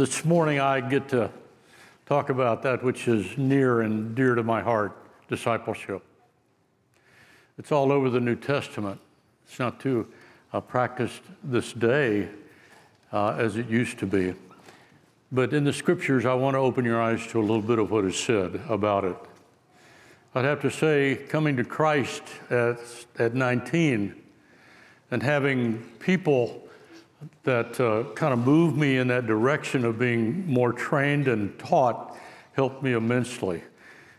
this morning I get to talk about that which is near and dear to my heart discipleship. It's all over the New Testament. It's not too uh, practiced this day uh, as it used to be. But in the scriptures, I want to open your eyes to a little bit of what is said about it. I'd have to say, coming to Christ at, at 19 and having people that uh, kind of moved me in that direction of being more trained and taught helped me immensely.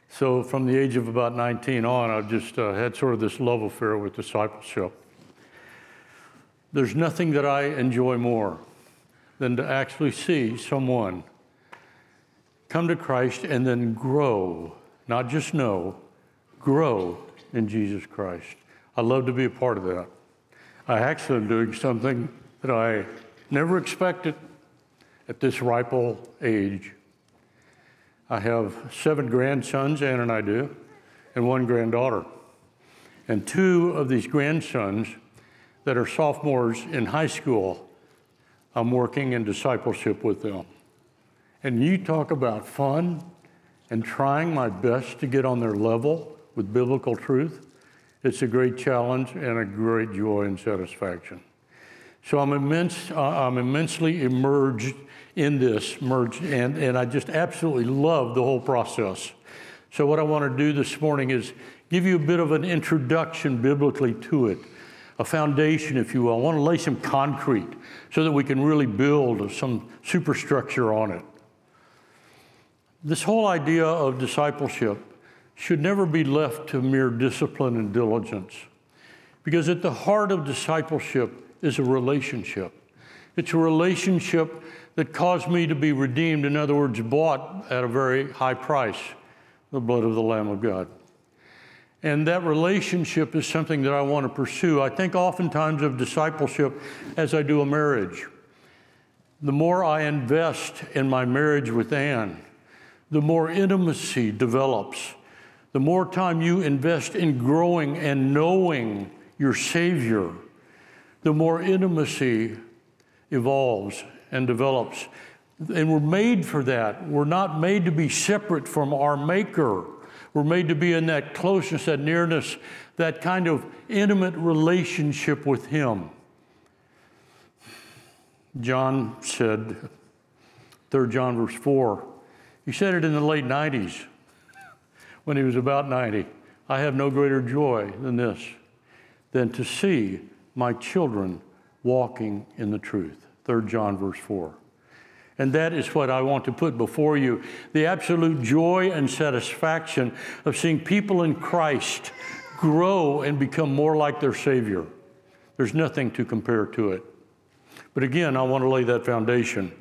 So, from the age of about 19 on, I've just uh, had sort of this love affair with discipleship. There's nothing that I enjoy more than to actually see someone come to Christ and then grow, not just know, grow in Jesus Christ. I love to be a part of that. I actually am doing something that I never expected at this ripe old age. I have seven grandsons, Ann and I do, and one granddaughter. And two of these grandsons that are sophomores in high school, I'm working in discipleship with them. And you talk about fun and trying my best to get on their level with biblical truth. It's a great challenge and a great joy and satisfaction. So I'm, immense, uh, I'm immensely immersed in this, merged, and, and I just absolutely love the whole process. So, what I want to do this morning is give you a bit of an introduction biblically to it, a foundation, if you will. I want to lay some concrete so that we can really build some superstructure on it. This whole idea of discipleship should never be left to mere discipline and diligence, because at the heart of discipleship is a relationship. It's a relationship that caused me to be redeemed, in other words, bought at a very high price, the blood of the Lamb of God. And that relationship is something that I want to pursue. I think oftentimes of discipleship as I do a marriage. The more I invest in my marriage with Ann, the more intimacy develops. The more time you invest in growing and knowing your Savior, the more intimacy evolves and develops. And we're made for that. We're not made to be separate from our Maker. We're made to be in that closeness, that nearness, that kind of intimate relationship with Him. John said, 3 John verse 4, he said it in the late 90s when he was about 90. I have no greater joy than this, than to see my children walking in the truth. 3 John, verse 4. And that is what I want to put before you the absolute joy and satisfaction of seeing people in Christ grow and become more like their Savior. There's nothing to compare to it. But again, I want to lay that foundation.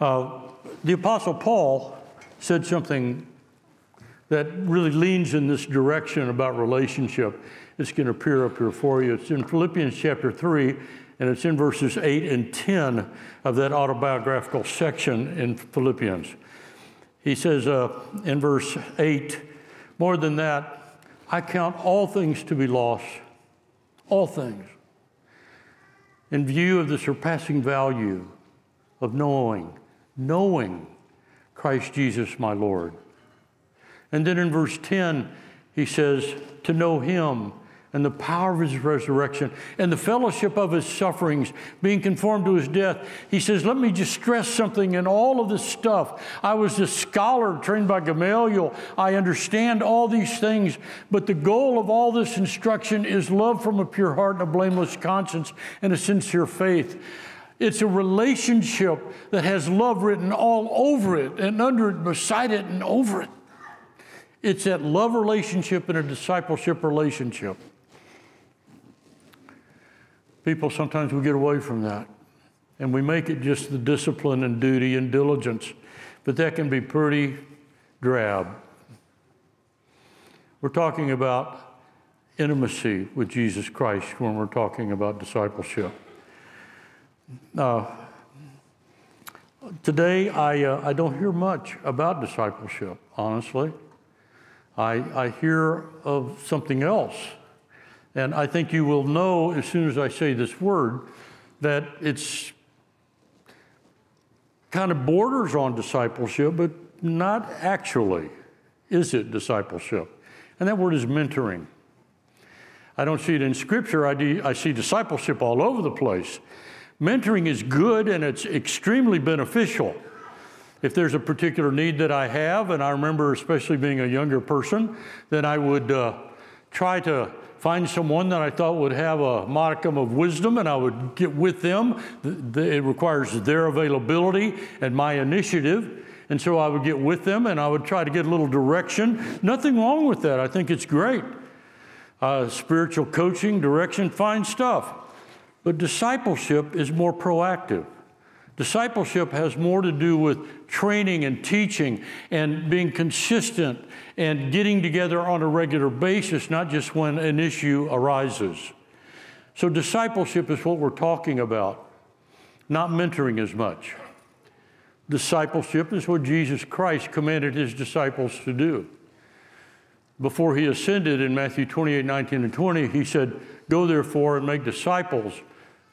Uh, the Apostle Paul said something that really leans in this direction about relationship. It's going to appear up here for you. It's in Philippians chapter 3, and it's in verses 8 and 10 of that autobiographical section in Philippians. He says uh, in verse 8, more than that, I count all things to be lost, all things, in view of the surpassing value of knowing, knowing Christ Jesus my Lord. And then in verse 10, he says, to know him and the power of his resurrection and the fellowship of his sufferings, being conformed to his death. He says, Let me just stress something in all of this stuff. I was a scholar trained by Gamaliel. I understand all these things, but the goal of all this instruction is love from a pure heart and a blameless conscience and a sincere faith. It's a relationship that has love written all over it and under it, beside it, and over it. It's that love relationship and a discipleship relationship. People, sometimes we get away from that and we make it just the discipline and duty and diligence, but that can be pretty drab. We're talking about intimacy with Jesus Christ when we're talking about discipleship. Now, today I, uh, I don't hear much about discipleship, honestly. I, I hear of something else and I think you will know as soon as I say this word that it's kind of borders on discipleship, but not actually. Is it discipleship? And that word is mentoring. I don't see it in Scripture. I, I see discipleship all over the place. Mentoring is good and it's extremely beneficial. If there's a particular need that I have, and I remember especially being a younger person, then I would uh, try to find someone that I thought would have a modicum of wisdom and I would get with them. It requires their availability and my initiative. And so I would get with them and I would try to get a little direction. Nothing wrong with that. I think it's great. Uh, spiritual coaching, direction, fine stuff. But discipleship is more proactive. Discipleship has more to do with training and teaching and being consistent and getting together on a regular basis, not just when an issue arises. So, discipleship is what we're talking about, not mentoring as much. Discipleship is what Jesus Christ commanded his disciples to do. Before he ascended in Matthew 28 19 and 20, he said, Go therefore and make disciples,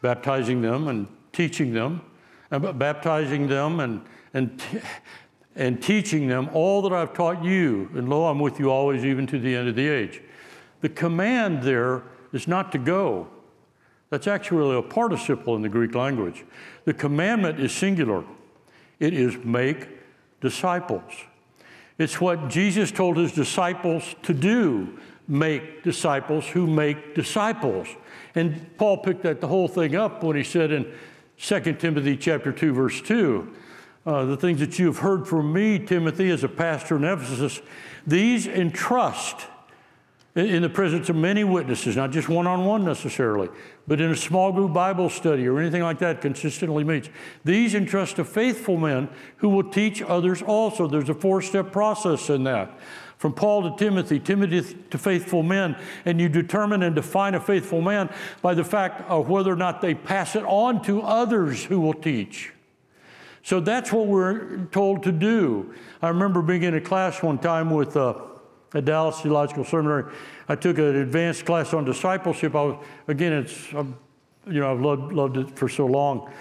baptizing them and teaching them, and baptizing them and, and, and teaching them all that I've taught you. And lo, I'm with you always, even to the end of the age. The command there is not to go. That's actually a participle in the Greek language. The commandment is singular. It is make disciples. It's what Jesus told his disciples to do make disciples who make disciples. And Paul picked that the whole thing up when he said in 2 Timothy chapter 2 verse 2, uh, the things that you have heard from me, Timothy, as a pastor in Ephesus, these entrust in the presence of many witnesses, not just one on one necessarily, but in a small group Bible study or anything like that consistently meets. These entrust to faithful men who will teach others also. There's a four step process in that. From Paul to Timothy, Timothy to faithful men, and you determine and define a faithful man by the fact of whether or not they pass it on to others who will teach. So that's what we're told to do. I remember being in a class one time with. Uh, at Dallas Theological Seminary. I took an advanced class on discipleship. I was, again, it's, um, you know, I've loved, loved it for so long.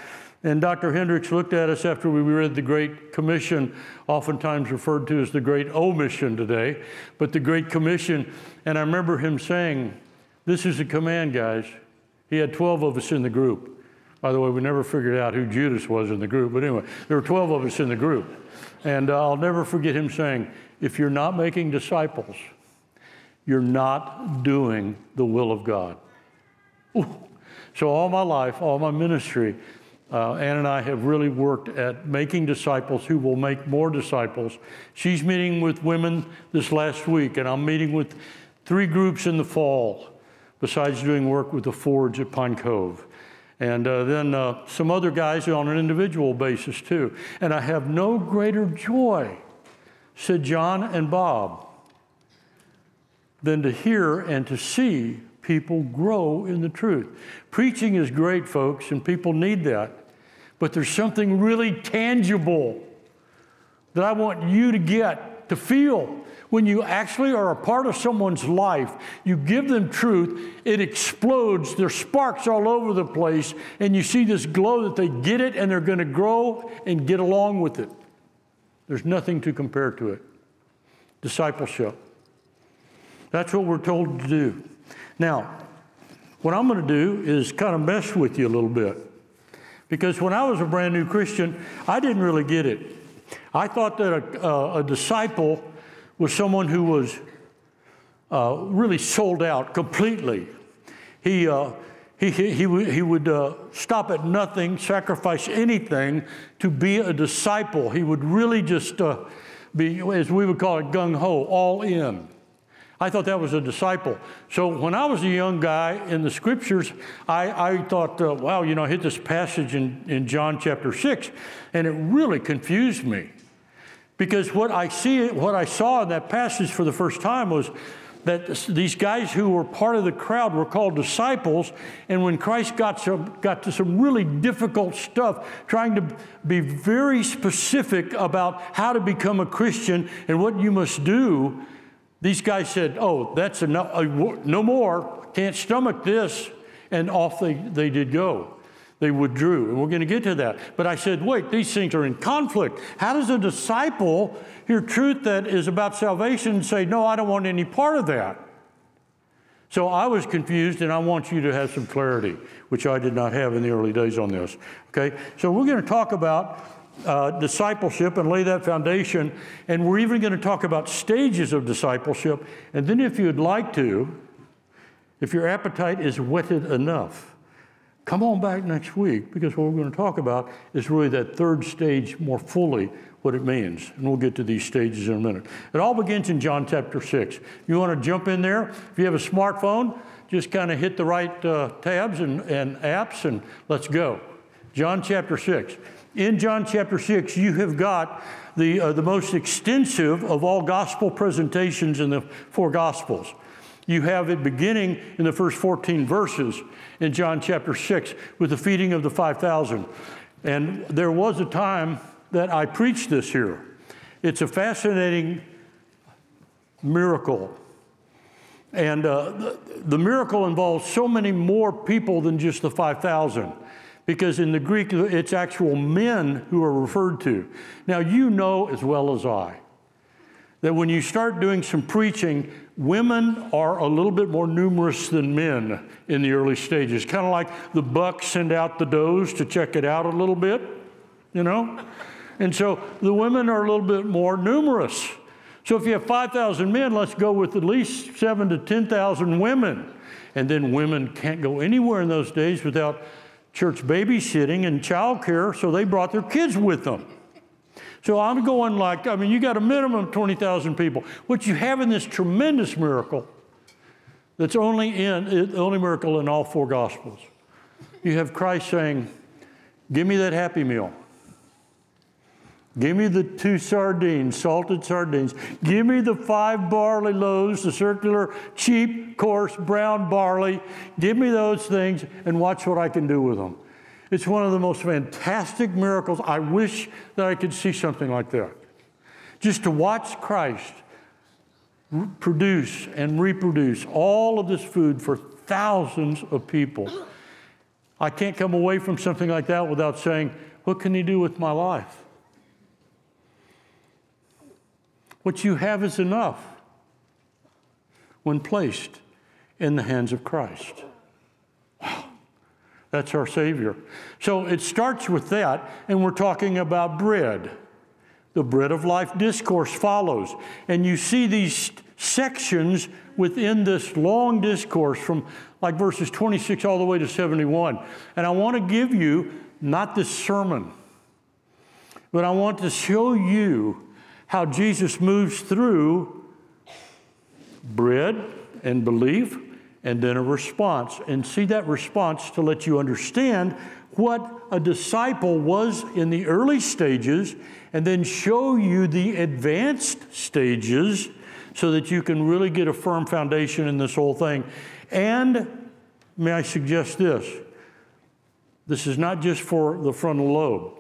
And Dr. Hendricks looked at us after we read the Great Commission, oftentimes referred to as the Great Omission today, but the Great Commission. And I remember him saying, This is a command, guys. He had 12 of us in the group. By the way, we never figured out who Judas was in the group, but anyway, there were 12 of us in the group. And uh, I'll never forget him saying, if you're not making disciples, you're not doing the will of God. Ooh. So, all my life, all my ministry, uh, Ann and I have really worked at making disciples who will make more disciples. She's meeting with women this last week, and I'm meeting with three groups in the fall, besides doing work with the Forge at Pine Cove. And uh, then uh, some other guys on an individual basis, too. And I have no greater joy said John and Bob, than to hear and to see people grow in the truth. Preaching is great, folks, and people need that. But there's something really tangible that I want you to get, to feel. When you actually are a part of someone's life, you give them truth, it explodes, there's sparks all over the place, and you see this glow that they get it and they're going to grow and get along with it. There's nothing to compare to it. Discipleship. That's what we're told to do. Now, what I'm going to do is kind of mess with you a little bit. Because when I was a brand new Christian, I didn't really get it. I thought that a, a, a disciple was someone who was uh, really sold out completely. He, uh, he, he, he, he would uh, stop at nothing, sacrifice anything to be a disciple. He would really just uh, be, as we would call it, gung ho, all in. I thought that was a disciple. So when I was a young guy in the scriptures, I, I thought, uh, wow, you know, I hit this passage in, in John chapter 6, and it really confused me. Because what I see, what I saw in that passage for the first time was that these guys who were part of the crowd were called disciples. And when Christ got, some, got to some really difficult stuff, trying to be very specific about how to become a Christian and what you must do, these guys said, Oh, that's enough, uh, no more, can't stomach this. And off they, they did go. They withdrew. And we're going to get to that. But I said, wait, these things are in conflict. How does a disciple hear truth that is about salvation and say, no, I don't want any part of that? So I was confused, and I want you to have some clarity, which I did not have in the early days on this. Okay? So we're going to talk about uh, discipleship and lay that foundation, and we're even going to talk about stages of discipleship. And then, if you'd like to, if your appetite is whetted enough, come on back next week because what we're going to talk about is really that third stage more fully what it means. And we'll get to these stages in a minute. It all begins in John chapter 6. You want to jump in there? If you have a smartphone, just kind of hit the right uh, tabs and, and apps and let's go. John chapter 6. In John chapter 6, you have got the, uh, the most extensive of all gospel presentations in the four gospels. You have it beginning in the first 14 verses in John chapter 6 with the feeding of the 5,000. And there was a time that I preached this here. It's a fascinating miracle. And uh, the, the, miracle involves so many more people than just the 5,000, because in the Greek, it's actual men who are referred to. Now, you know as well as I that when you start doing some preaching, women are a little bit more numerous than men in the early stages. Kind of like the bucks send out the does to check it out a little bit, you know? And so the women are a little bit more numerous. So if you have 5,000 men, let's go with at least seven to 10,000 women. And then women can't go anywhere in those days without church babysitting and childcare, so they brought their kids with them. So I'm going like, I mean, you got a minimum of 20,000 people. What you have in this tremendous miracle that's only in, the only miracle in all four Gospels. You have Christ saying, Give me that happy meal. Give me the two sardines, salted sardines. Give me the five barley loaves, the circular, cheap, coarse, brown barley. Give me those things and watch what I can do with them. It's one of the most fantastic miracles. I wish that I could see something like that. Just to watch Christ produce and reproduce all of this food for thousands of people. I can't come away from something like that without saying, What can He do with my life? What you have is enough when placed in the hands of Christ. That's our Savior. So it starts with that, and we're talking about bread. The bread of life discourse follows. And you see these sections within this long discourse from like verses 26 all the way to 71. And I want to give you not this sermon, but I want to show you how Jesus moves through bread and belief and then a response. And see that response to let you understand what a disciple was in the early stages and then show you the advanced stages so that you can really get a firm foundation in this whole thing. And may I suggest this? This is not just for the frontal lobe,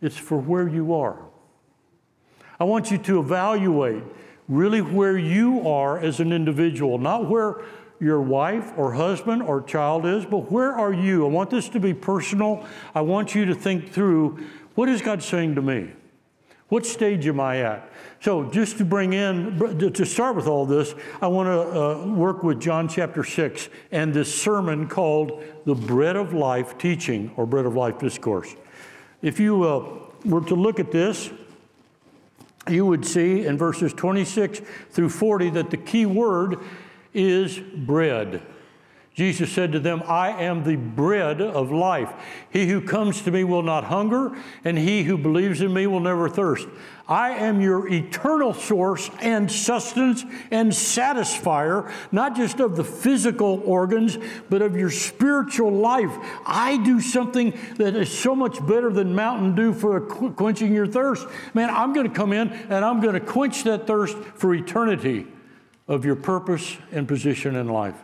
it's for where you are. I want you to evaluate really where you are as an individual, not where your wife or husband or child is, but where are you? I want this to be personal. I want you to think through what is God saying to me? What stage am I at? So, just to bring in, to start with all this, I want to uh, work with John chapter 6 and this sermon called the Bread of Life Teaching or Bread of Life Discourse. If you uh, were to look at this, you would see in verses 26 through 40 that the key word is bread. Jesus said to them, I am the bread of life. He who comes to me will not hunger, and he who believes in me will never thirst. I am your eternal source and sustenance and satisfier, not just of the physical organs, but of your spiritual life. I do something that is so much better than Mountain Dew for quenching your thirst. Man, I'm going to come in and I'm going to quench that thirst for eternity of your purpose and position in life.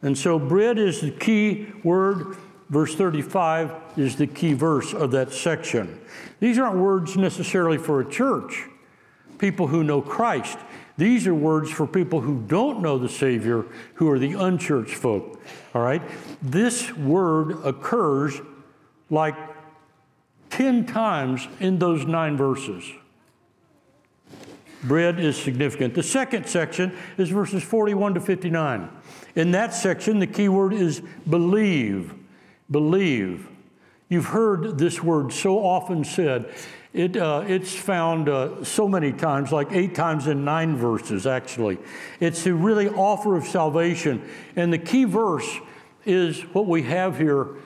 And so, bread is the key word. Verse 35 is the key verse of that section. These aren't words necessarily for a church, people who know Christ. These are words for people who don't know the Savior, who are the unchurched folk. All right? This word occurs like 10 times in those nine verses. Bread is significant. The second section is verses 41 to 59. In that section, the key word is believe. Believe. You've heard this word so often said. It, uh, it's found uh, so many times, like eight times in nine verses, actually. It's a really offer of salvation. And the key verse is what we have here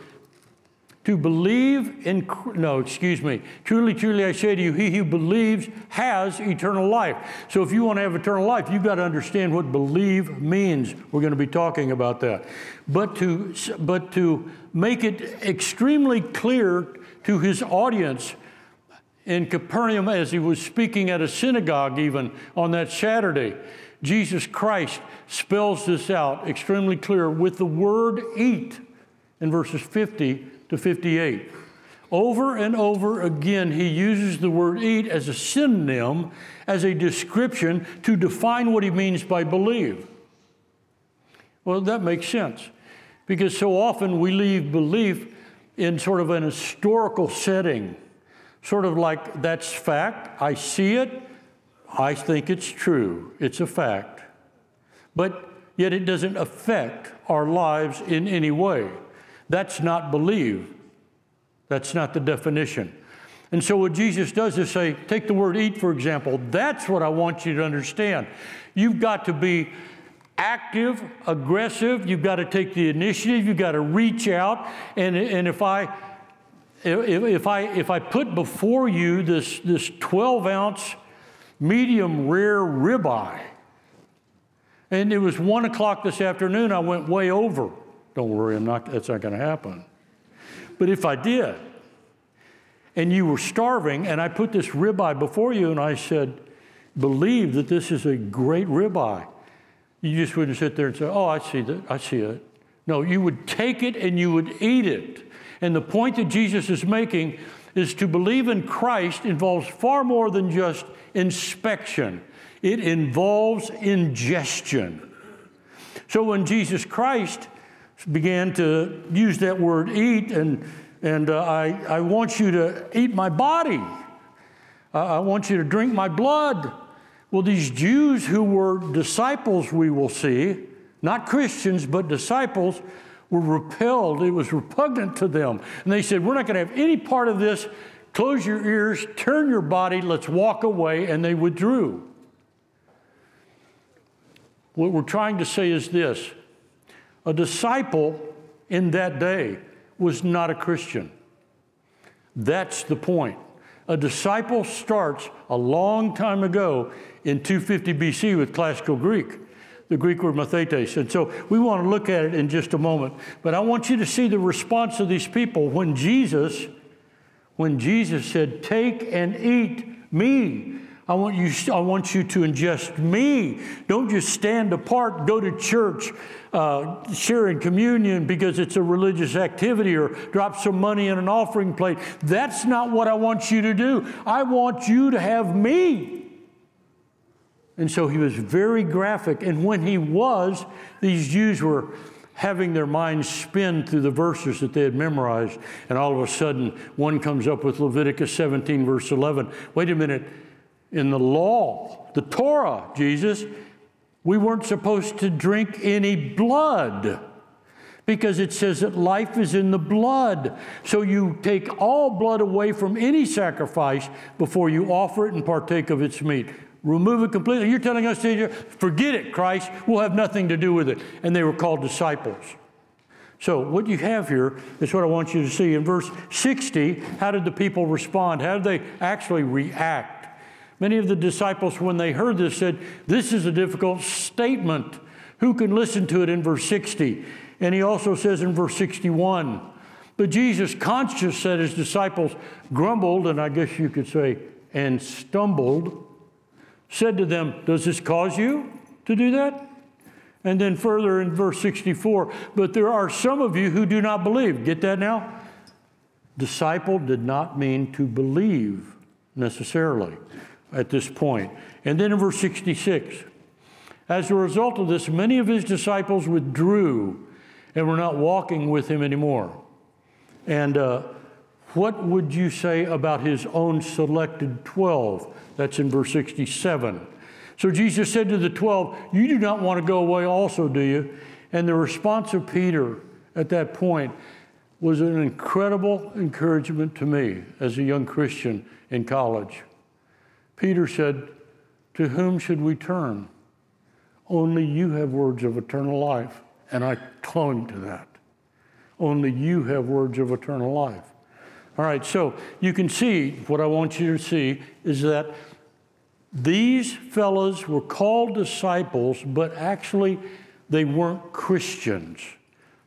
to believe in, no, excuse me. Truly, truly, I say to you, he who believes has eternal life. So if you want to have eternal life, you've got to understand what believe means. We're going to be talking about that. But to, but to make it extremely clear to his audience in Capernaum as he was speaking at a synagogue, even on that Saturday, Jesus Christ spells this out extremely clear with the word eat in verses 50 to 58. Over and over again, he uses the word eat as a synonym, as a description to define what he means by believe. Well, that makes sense because so often we leave belief in sort of an historical setting, sort of like that's fact, I see it, I think it's true, it's a fact. But yet it doesn't affect our lives in any way. That's not believe. That's not the definition. And so, what Jesus does is say, take the word eat, for example. That's what I want you to understand. You've got to be active, aggressive. You've got to take the initiative. You've got to reach out. And, and if I if, I, if I put before you this, this 12 ounce medium rare ribeye, and it was one o'clock this afternoon, I went way over. Don't worry, I'm not, that's not going to happen. But if I did, and you were starving, and I put this ribeye before you, and I said, believe that this is a great ribeye, you just wouldn't sit there and say, oh, I see that, I see it. No, you would take it and you would eat it. And the point that Jesus is making is to believe in Christ involves far more than just inspection. It involves ingestion. So when Jesus Christ began to use that word eat, and, and uh, I, I want you to eat my body. I want you to drink my blood. Well, these Jews who were disciples, we will see, not Christians, but disciples, were repelled. It was repugnant to them. And they said, We're not going to have any part of this. Close your ears, turn your body, let's walk away. And they withdrew. What we're trying to say is this a disciple in that day was not a Christian. That's the point. A disciple starts a long time ago in 250 BC with classical Greek, the Greek word mathetes. And so we want to look at it in just a moment. But I want you to see the response of these people when Jesus, when Jesus said, Take and eat me. I want you, I want you to ingest me. Don't just stand apart, go to church, uh, share in communion because it's a religious activity or drop some money in an offering plate. That's not what I want you to do. I want you to have me. And so he was very graphic. And when he was, these Jews were having their minds spin through the verses that they had memorized. And all of a sudden, one comes up with Leviticus 17, verse 11. Wait a minute in the law, the Torah, Jesus, we weren't supposed to drink any blood because it says that life is in the blood. So you take all blood away from any sacrifice before you offer it and partake of its meat. Remove it completely. You're telling us forget it, Christ. We'll have nothing to do with it. And they were called disciples. So, what you have here is what I want you to see. In verse 60, how did the people respond? How did they actually react? Many of the disciples, when they heard this, said, This is a difficult statement. Who can listen to it in verse 60? And he also says in verse 61, But Jesus, conscious that his disciples grumbled, and I guess you could say, and stumbled, said to them, Does this cause you to do that? And then further in verse 64, But there are some of you who do not believe. Get that now? Disciple did not mean to believe necessarily. At this point. And then in verse 66, as a result of this, many of his disciples withdrew and were not walking with him anymore. And uh, what would you say about his own selected 12? That's in verse 67. So Jesus said to the 12, You do not want to go away also, do you? And the response of Peter at that point was an incredible encouragement to me as a young Christian in college. Peter said, To whom should we turn? Only you have words of eternal life. And I clung to that. Only you have words of eternal life. All right, so you can see what I want you to see is that these fellows were called disciples, but actually they weren't Christians.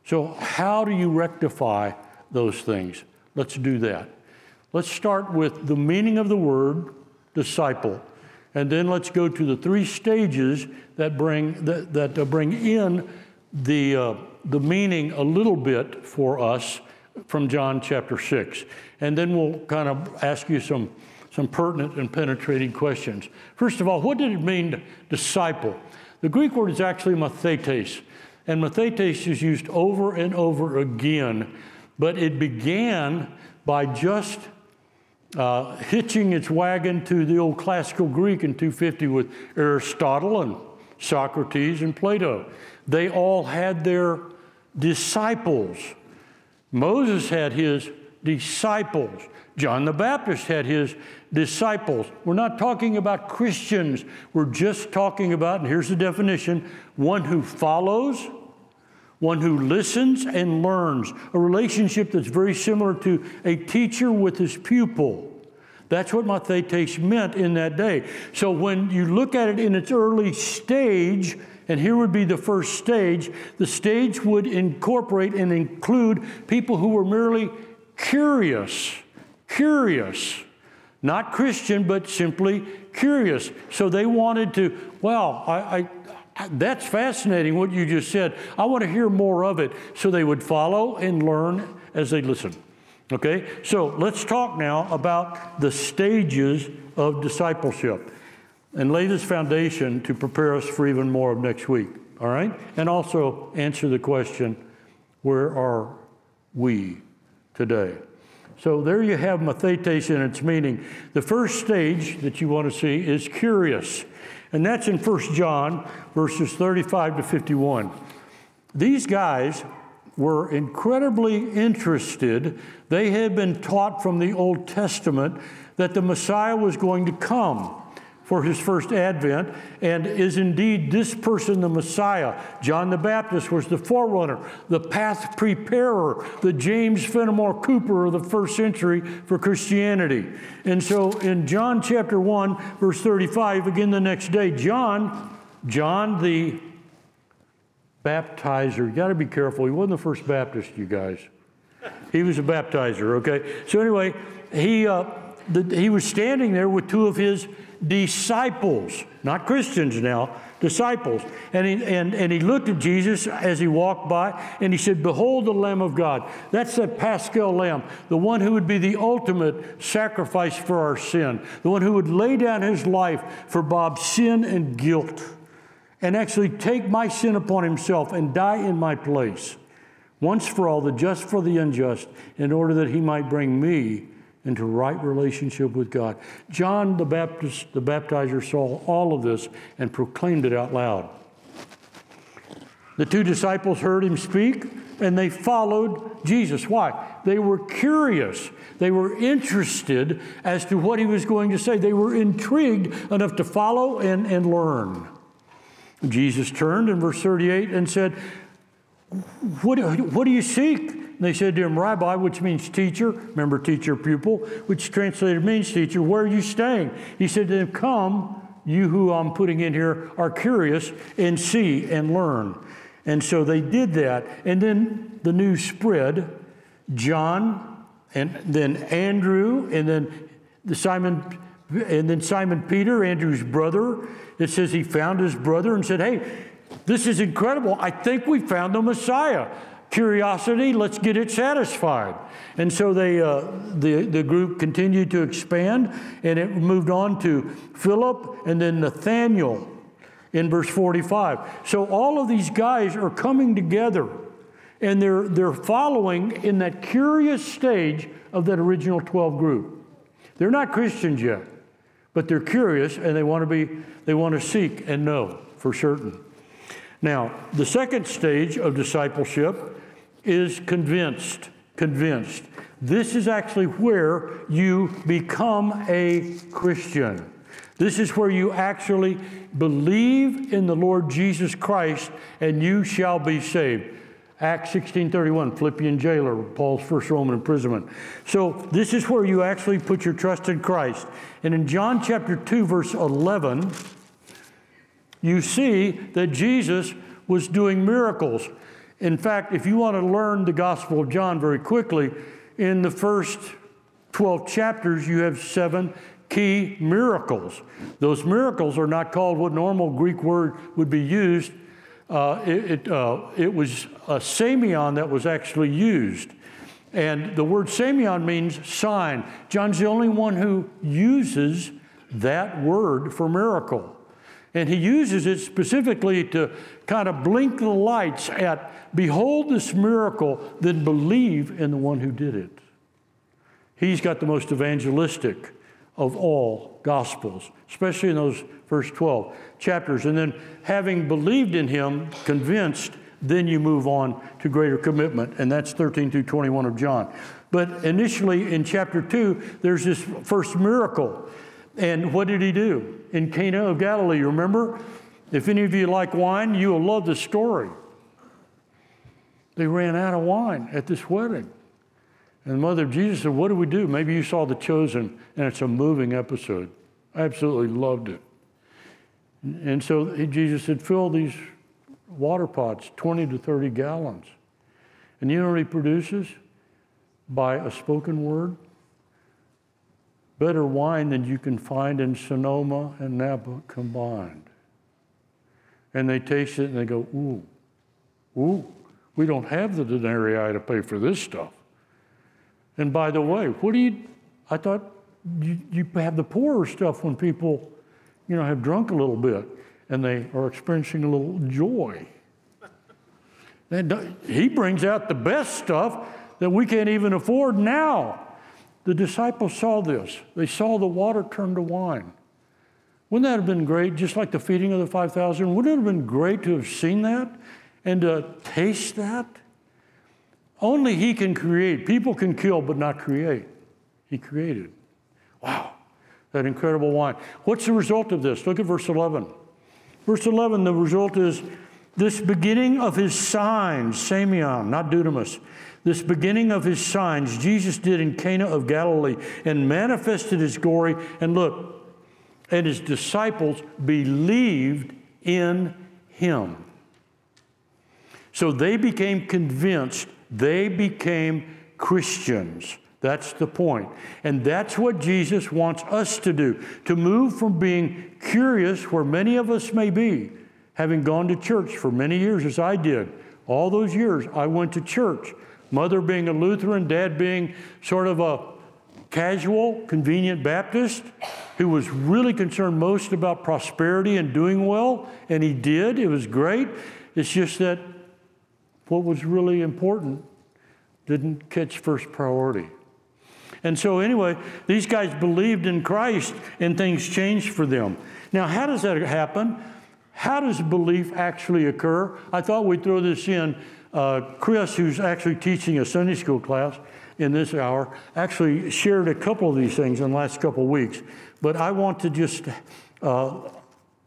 So, how do you rectify those things? Let's do that. Let's start with the meaning of the word disciple. And then let's go to the three stages that bring, that, that uh, bring in the, uh, the meaning a little bit for us from John chapter 6. And then we'll kind of ask you some, some pertinent and penetrating questions. First of all, what did it mean disciple? The Greek word is actually mathetes, and mathetes is used over and over again, but it began by just uh, hitching its wagon to the old classical Greek in 250 with Aristotle and Socrates and Plato. They all had their disciples. Moses had his disciples. John the Baptist had his disciples. We're not talking about Christians. We're just talking about, and here's the definition one who follows, one who listens and learns. A relationship that's very similar to a teacher with his pupil. That's what mathetes meant in that day. So when you look at it in its early stage, and here would be the first stage, the stage would incorporate and include people who were merely curious, curious, not Christian, but simply curious. So they wanted to, well, I, I, that's fascinating what you just said. I want to hear more of it. So they would follow and learn as they listen. Okay, so let's talk now about the stages of discipleship and lay this foundation to prepare us for even more of next week. All right? And also answer the question where are we today? So there you have mathetes in its meaning. The first stage that you want to see is curious, and that's in 1 John verses 35 to 51. These guys were incredibly interested. They had been taught from the Old Testament that the Messiah was going to come for his first advent, and is indeed this person the Messiah. John the Baptist was the forerunner, the path preparer, the James Fenimore Cooper of the first century for Christianity. And so in John chapter 1, verse 35, again the next day, John, John the baptizer. You got to be careful. He wasn't the first Baptist, you guys. He was a baptizer, okay? So, anyway, he, uh, the, he was standing there with two of his disciples, not Christians now, disciples. And he, and, and he looked at Jesus as he walked by and he said, Behold the Lamb of God. That's the Paschal Lamb, the one who would be the ultimate sacrifice for our sin, the one who would lay down his life for Bob's sin and guilt and actually take my sin upon himself and die in my place, once for all, the just for the unjust, in order that he might bring me into right relationship with God. John the Baptist, the baptizer, saw all of this and proclaimed it out loud. The two disciples heard him speak and they followed Jesus. Why? They were curious. They were interested as to what he was going to say. They were intrigued enough to follow and, and learn. Jesus turned in verse 38 and said, What, what do you seek? And they said to him, Rabbi, which means teacher, remember teacher, pupil, which translated means teacher, where are you staying? He said to them, Come, you who I'm putting in here are curious, and see and learn. And so they did that. And then the news spread. John, and then Andrew, and then the Simon, and then Simon Peter, Andrew's brother, it says he found his brother and said, Hey, this is incredible. I think we found the Messiah. Curiosity, let's get it satisfied. And so they, uh, the, the group continued to expand, and it moved on to Philip and then Nathaniel in verse 45. So all of these guys are coming together, and they're, they're following in that curious stage of that original 12 group. They're not Christians yet, but they're curious and they want to be, they want to seek and know for certain. Now, the second stage of discipleship is convinced. Convinced. This is actually where you become a Christian. This is where you actually believe in the Lord Jesus Christ and you shall be saved. Acts 16:31, Philippian jailer, Paul's first Roman imprisonment. So this is where you actually put your trust in Christ. And in John chapter 2 verse 11, you see that Jesus was doing miracles. In fact, if you want to learn the Gospel of John very quickly, in the first 12 chapters, you have seven key miracles. Those miracles are not called what normal Greek word would be used. Uh, it, it, uh, it, was a semeion that was actually used. And the word semeion means sign. John's the only one who uses that word for miracle. And he uses it specifically to kind of blink the lights at, behold this miracle, then believe in the one who did it. He's got the most evangelistic of all gospels, especially in those first 12 chapters. And then, having believed in him, convinced, then you move on to greater commitment. And that's 13 through 21 of John. But initially in chapter 2, there's this first miracle. And what did he do? In Cana of Galilee, remember? If any of you like wine, you will love the story. They ran out of wine at this wedding. And the mother of Jesus said, What do we do? Maybe you saw The Chosen, and it's a moving episode. I absolutely loved it. And so Jesus said, Fill these water pots, 20 to 30 gallons. And you know what he produces? By a spoken word, better wine than you can find in Sonoma and Napa combined. And they taste it and they go, ooh, ooh, we don't have the denarii to pay for this stuff. And by the way, what do you, I thought you, you have the poorer stuff when people, you know, have drunk a little bit and they are experiencing a little joy. And he brings out the best stuff that we can't even afford now. The disciples saw this. They saw the water turn to wine. Wouldn't that have been great, just like the feeding of the 5,000? Wouldn't it have been great to have seen that and to taste that? Only He can create. People can kill, but not create. He created. Wow, that incredible wine. What's the result of this? Look at verse 11. Verse 11, the result is this beginning of his signs, Semeion, not Dunamis, this beginning of his signs Jesus did in Cana of Galilee and manifested his glory. And look, and his disciples believed in him. So they became convinced, they became Christians. That's the point. And that's what Jesus wants us to do to move from being curious, where many of us may be, having gone to church for many years, as I did. All those years, I went to church. Mother being a Lutheran, dad being sort of a casual, convenient Baptist who was really concerned most about prosperity and doing well, and he did. It was great. It's just that what was really important didn't catch first priority. And so, anyway, these guys believed in Christ and things changed for them. Now, how does that happen? How does belief actually occur? I thought we'd throw this in uh, Chris, who's actually teaching a Sunday school class in this hour, actually shared a couple of these things in the last couple of weeks. But I want to just uh,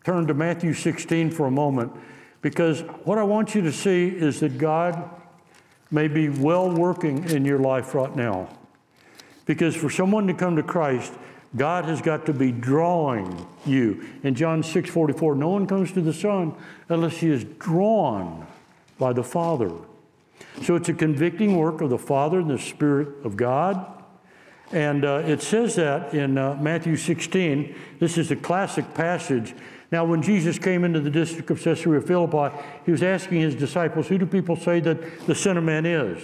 turn to Matthew 16 for a moment because what I want you to see is that God may be well working in your life right now. Because for someone to come to Christ, God has got to be drawing you. In John 6 44, no one comes to the Son unless he is drawn by the Father. So it's a convicting work of the Father and the Spirit of God. And uh, it says that in uh, Matthew 16. This is a classic passage Now, when Jesus came into the district of Caesarea Philippi, he was asking his disciples, Who do people say that the Son of Man is?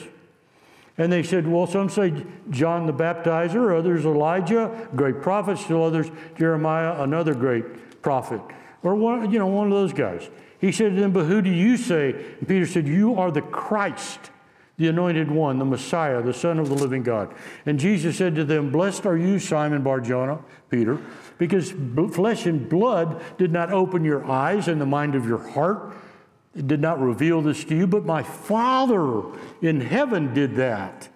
And they said, Well, some say John the Baptizer, others Elijah, great prophet, still others Jeremiah, another great prophet. Or one, you know, one of those guys. He said to them, But who do you say? And Peter said, You are the Christ, the anointed one, the Messiah, the Son of the living God. And Jesus said to them, Blessed are you, Simon Barjona, Peter because flesh and blood did not open your eyes and the mind of your heart. Did not reveal this to you, but my Father in heaven did that.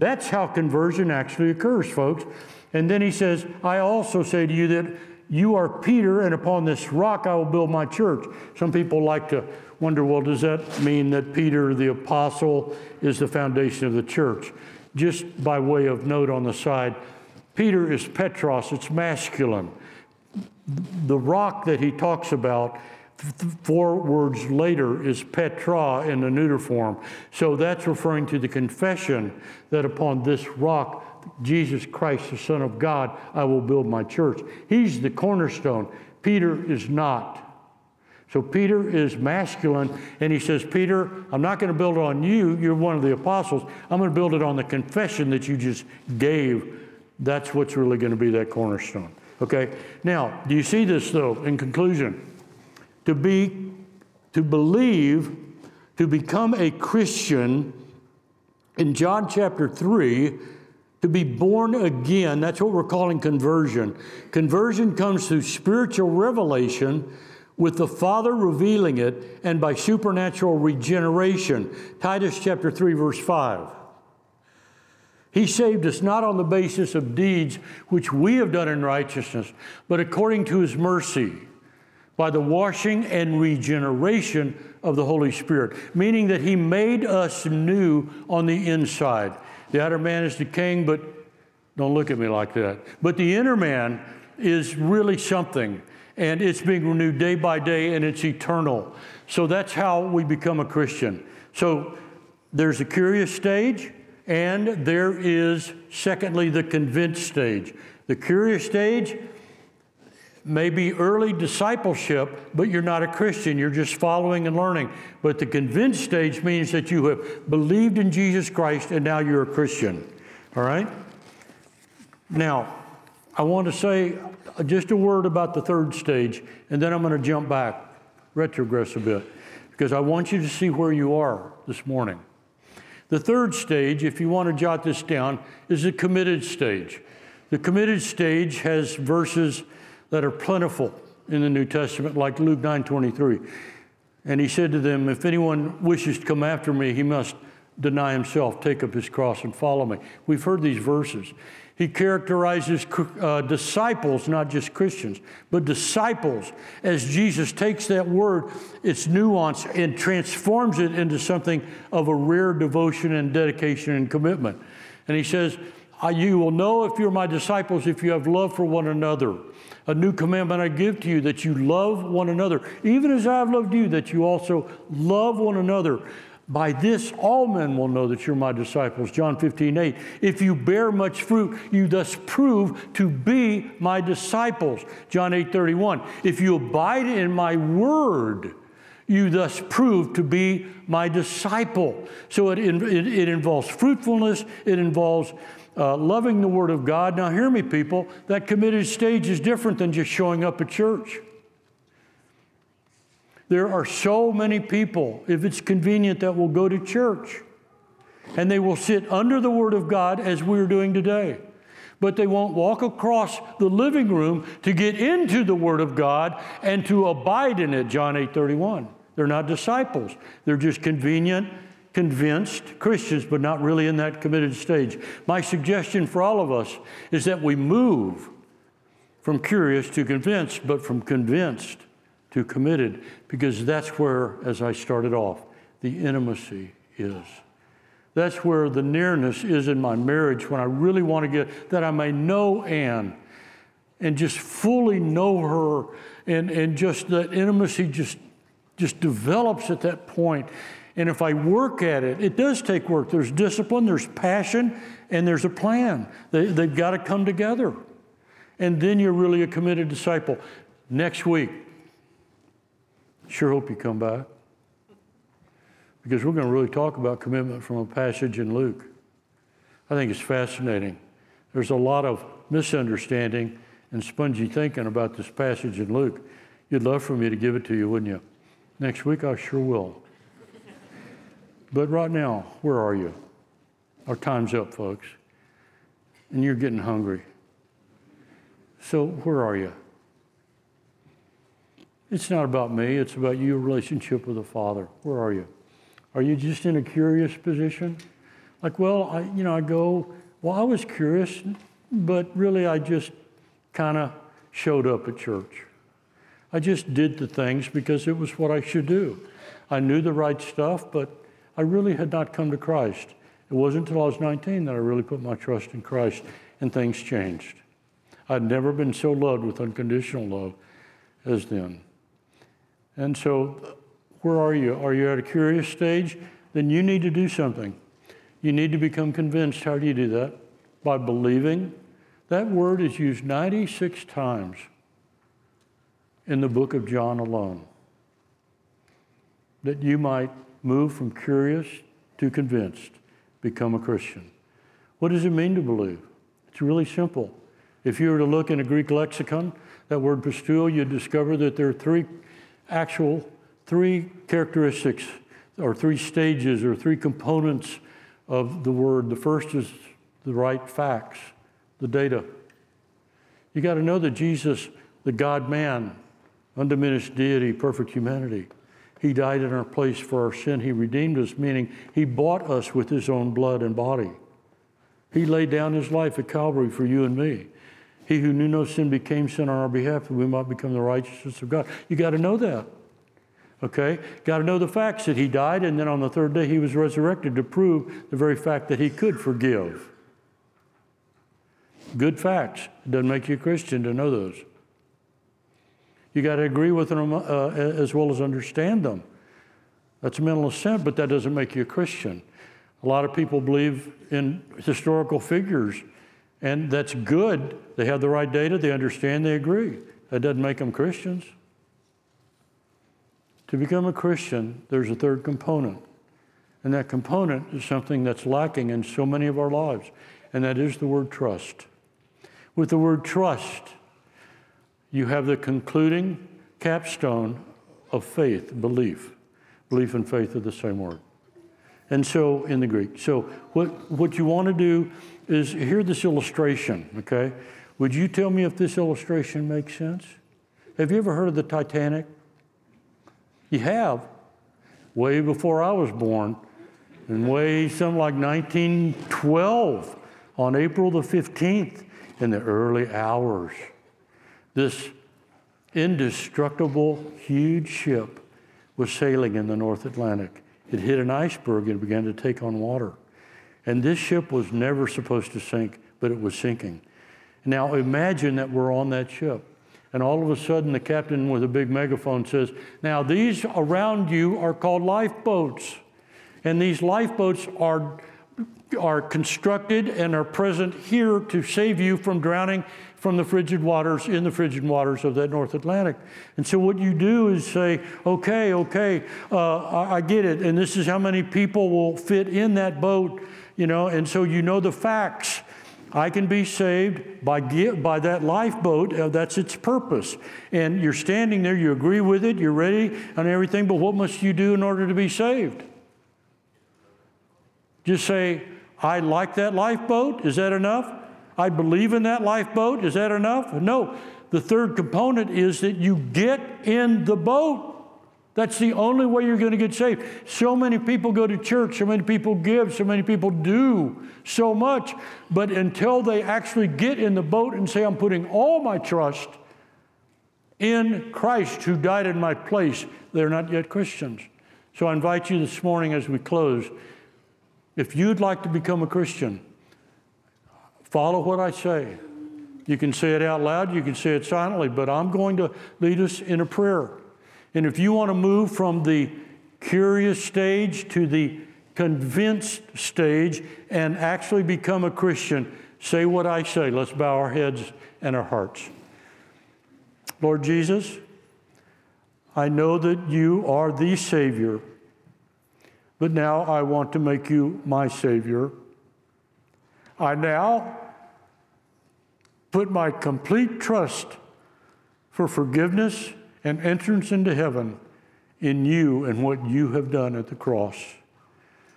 That's how conversion actually occurs, folks. And then he says, I also say to you that you are Peter, and upon this rock I will build my church. Some people like to wonder, well, does that mean that Peter the apostle is the foundation of the church? Just by way of note on the side, Peter is Petros, it's masculine. The rock that he talks about four words later is Petra in the neuter form. So that's referring to the confession that upon this rock, Jesus Christ, the Son of God, I will build my church. He's the cornerstone. Peter is not. So Peter is masculine, and he says, Peter, I'm not going to build it on you. You're one of the apostles. I'm going to build it on the confession that you just gave that's what's really going to be that cornerstone. Okay? Now, do you see this though, in conclusion? To be, to believe, to become a Christian in John chapter 3, to be born again, that's what we're calling conversion. Conversion comes through spiritual revelation with the Father revealing it and by supernatural regeneration. Titus chapter 3, verse 5. He saved us not on the basis of deeds which we have done in righteousness, but according to his mercy, by the washing and regeneration of the Holy Spirit, meaning that he made us new on the inside. The outer man is the king, but don't look at me like that. But the inner man is really something, and it's being renewed day by day, and it's eternal. So that's how we become a Christian. So there's a curious stage and there is, secondly, the convinced stage. The curious stage may be early discipleship, but you're not a Christian. You're just following and learning. But the convinced stage means that you have believed in Jesus Christ and now you're a Christian. All right? Now, I want to say just a word about the third stage, and then I'm going to jump back, retrogress a bit, because I want you to see where you are this morning. The third stage, if you want to jot this down, is the committed stage. The committed stage has verses that are plentiful in the New Testament, like Luke 9:23. And he said to them, If anyone wishes to come after me, he must deny himself, take up his cross, and follow me. We've heard these verses. He characterizes uh, disciples, not just Christians, but disciples, as Jesus takes that word, its nuance, and transforms it into something of a rare devotion and dedication and commitment. And he says, You will know if you're my disciples if you have love for one another. A new commandment I give to you that you love one another, even as I have loved you, that you also love one another. By this, all men will know that you're my disciples. John 15, 8. If you bear much fruit, you thus prove to be my disciples. John 8, 31. If you abide in my word, you thus prove to be my disciple. So it, it, it involves fruitfulness, it involves uh, loving the Word of God. Now, hear me, people, that committed stage is different than just showing up at church. There are so many people, if it's convenient, that will go to church and they will sit under the Word of God as we're doing today. But they won't walk across the living room to get into the Word of God and to abide in it, John 8 31. They're not disciples. They're just convenient, convinced Christians, but not really in that committed stage. My suggestion for all of us is that we move from curious to convinced, but from convinced to committed, because that's where, as I started off, the intimacy is. That's where the nearness is in my marriage when I really want to get that I may know Anne and just fully know her and, and just that intimacy just just develops at that point. And if I work at it, it does take work. There's discipline, there's passion, and there's a plan. They, they've got to come together. And then you're really a committed disciple. Next week, Sure hope you come by Because we're going to really talk about commitment from a passage in Luke. I think it's fascinating. There's a lot of misunderstanding and spongy thinking about this passage in Luke. You'd love for me to give it to you, wouldn't you? Next week, I sure will. But right now, where are you? Our time's up, folks. And you're getting hungry. So, where are you? It's not about me, it's about your relationship with the Father. Where are you? Are you just in a curious position? Like, well, I, you know, I go, well, I was curious, but really I just kind of showed up at church. I just did the things because it was what I should do. I knew the right stuff, but I really had not come to Christ. It wasn't until I was 19 that I really put my trust in Christ and things changed. I'd never been so loved with unconditional love as then. And so, where are you? Are you at a curious stage? Then you need to do something. You need to become convinced. How do you do that? By believing. That word is used 96 times in the book of John alone. That you might move from curious to convinced, become a Christian. What does it mean to believe? It's really simple. If you were to look in a Greek lexicon, that word pisteuo, you'd discover that there are three actual, three characteristics or three stages or three components of the word. The first is the right facts, the data. You got to know that Jesus, the God man, undiminished deity, perfect humanity, he died in our place for our sin. He redeemed us, meaning he bought us with his own blood and body. He laid down his life at Calvary for you and me. He who knew no sin became sin on our behalf that we might become the righteousness of God. You got to know that. Okay? Got to know the facts that he died, and then on the third day he was resurrected to prove the very fact that he could forgive. Good facts. It doesn't make you a Christian to know those. You got to agree with them uh, as well as understand them. That's mental assent, but that doesn't make you a Christian. A lot of people believe in historical figures, and that's good. They have the right data, they understand, they agree. That doesn't make them Christians. To become a Christian, there's a third component. And that component is something that's lacking in so many of our lives, and that is the word trust. With the word trust, you have the concluding capstone of faith, belief. Belief and faith are the same word. And so, in the Greek. So, what, what you want to do is hear this illustration, okay? Would you tell me if this illustration makes sense? Have you ever heard of the Titanic? You have. Way before I was born, and way something like 1912, on April the 15th, in the early hours this indestructible, huge ship was sailing in the North Atlantic. It hit an iceberg and began to take on water. And this ship was never supposed to sink, but it was sinking. Now imagine that we're on that ship. And all of a sudden, the captain with a big megaphone says, Now, these around you are called lifeboats. And these lifeboats are, are constructed and are present here to save you from drowning from the frigid waters in the frigid waters of that North Atlantic. And so what you do is say, okay, okay, uh, I, I get it, and this is how many people will fit in that boat, you know, and so you know the facts. I can be saved by, by that lifeboat. Uh, that's its purpose. And you're standing there, you agree with it, you're ready and everything, but what must you do in order to be saved? Just say, I like that lifeboat. Is that enough? I believe in that lifeboat. Is that enough? No. The third component is that you get in the boat. That's the only way you're going to get saved. So many people go to church, so many people give, so many people do so much, but until they actually get in the boat and say, I'm putting all my trust in Christ who died in my place, they're not yet Christians. So I invite you this morning as we close, if you'd like to become a Christian, Follow what I say. You can say it out loud, you can say it silently, but I'm going to lead us in a prayer. And if you want to move from the curious stage to the convinced stage and actually become a Christian, say what I say. Let's bow our heads and our hearts. Lord Jesus, I know that you are the Savior, but now I want to make you my Savior. I now put my complete trust for forgiveness and entrance into heaven in you and what you have done at the cross.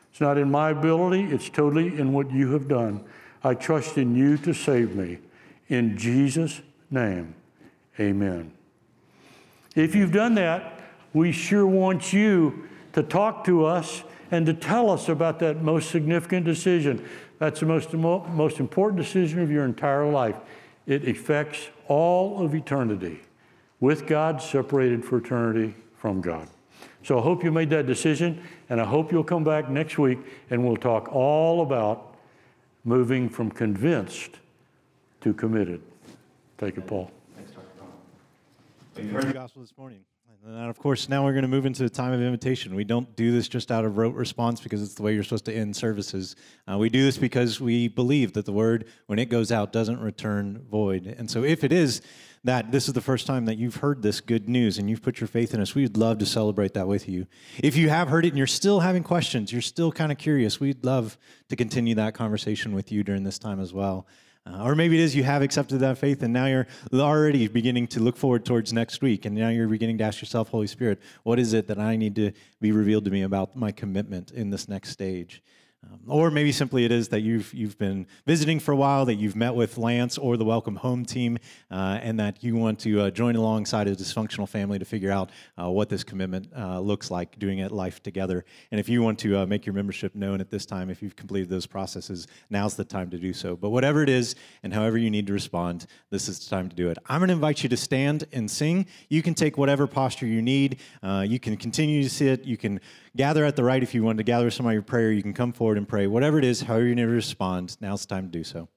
It's not in my ability, it's totally in what you have done. I trust in you to save me. In Jesus' name, amen. If you've done that, we sure want you to talk to us and to tell us about that most significant decision. That's the most, most important decision of your entire life. It affects all of eternity with God, separated for eternity from God. So I hope you made that decision, and I hope you'll come back next week and we'll talk all about moving from convinced to committed. Take it, Paul. Thanks, Dr. You heard the gospel this morning. And of course, now we're going to move into the time of invitation. We don't do this just out of rote response because it's the way you're supposed to end services. Uh, we do this because we believe that the word, when it goes out, doesn't return void. And so, if it is that this is the first time that you've heard this good news and you've put your faith in us, we'd love to celebrate that with you. If you have heard it and you're still having questions, you're still kind of curious, we'd love to continue that conversation with you during this time as well. Uh, or maybe it is you have accepted that faith and now you're already beginning to look forward towards next week. And now you're beginning to ask yourself, Holy Spirit, what is it that I need to be revealed to me about my commitment in this next stage? Um, or maybe simply it is that you've, you've been visiting for a while, that you've met with Lance or the Welcome Home team, uh, and that you want to uh, join alongside a dysfunctional family to figure out uh, what this commitment uh, looks like, doing it life together. And if you want to uh, make your membership known at this time, if you've completed those processes, now's the time to do so. But whatever it is, and however you need to respond, this is the time to do it. I'm going to invite you to stand and sing. You can take whatever posture you need. Uh, you can continue to sit. You can gather at the right if you want to gather some of your prayer. You can come forward and pray. Whatever it is, however you need to respond, now's the time to do so.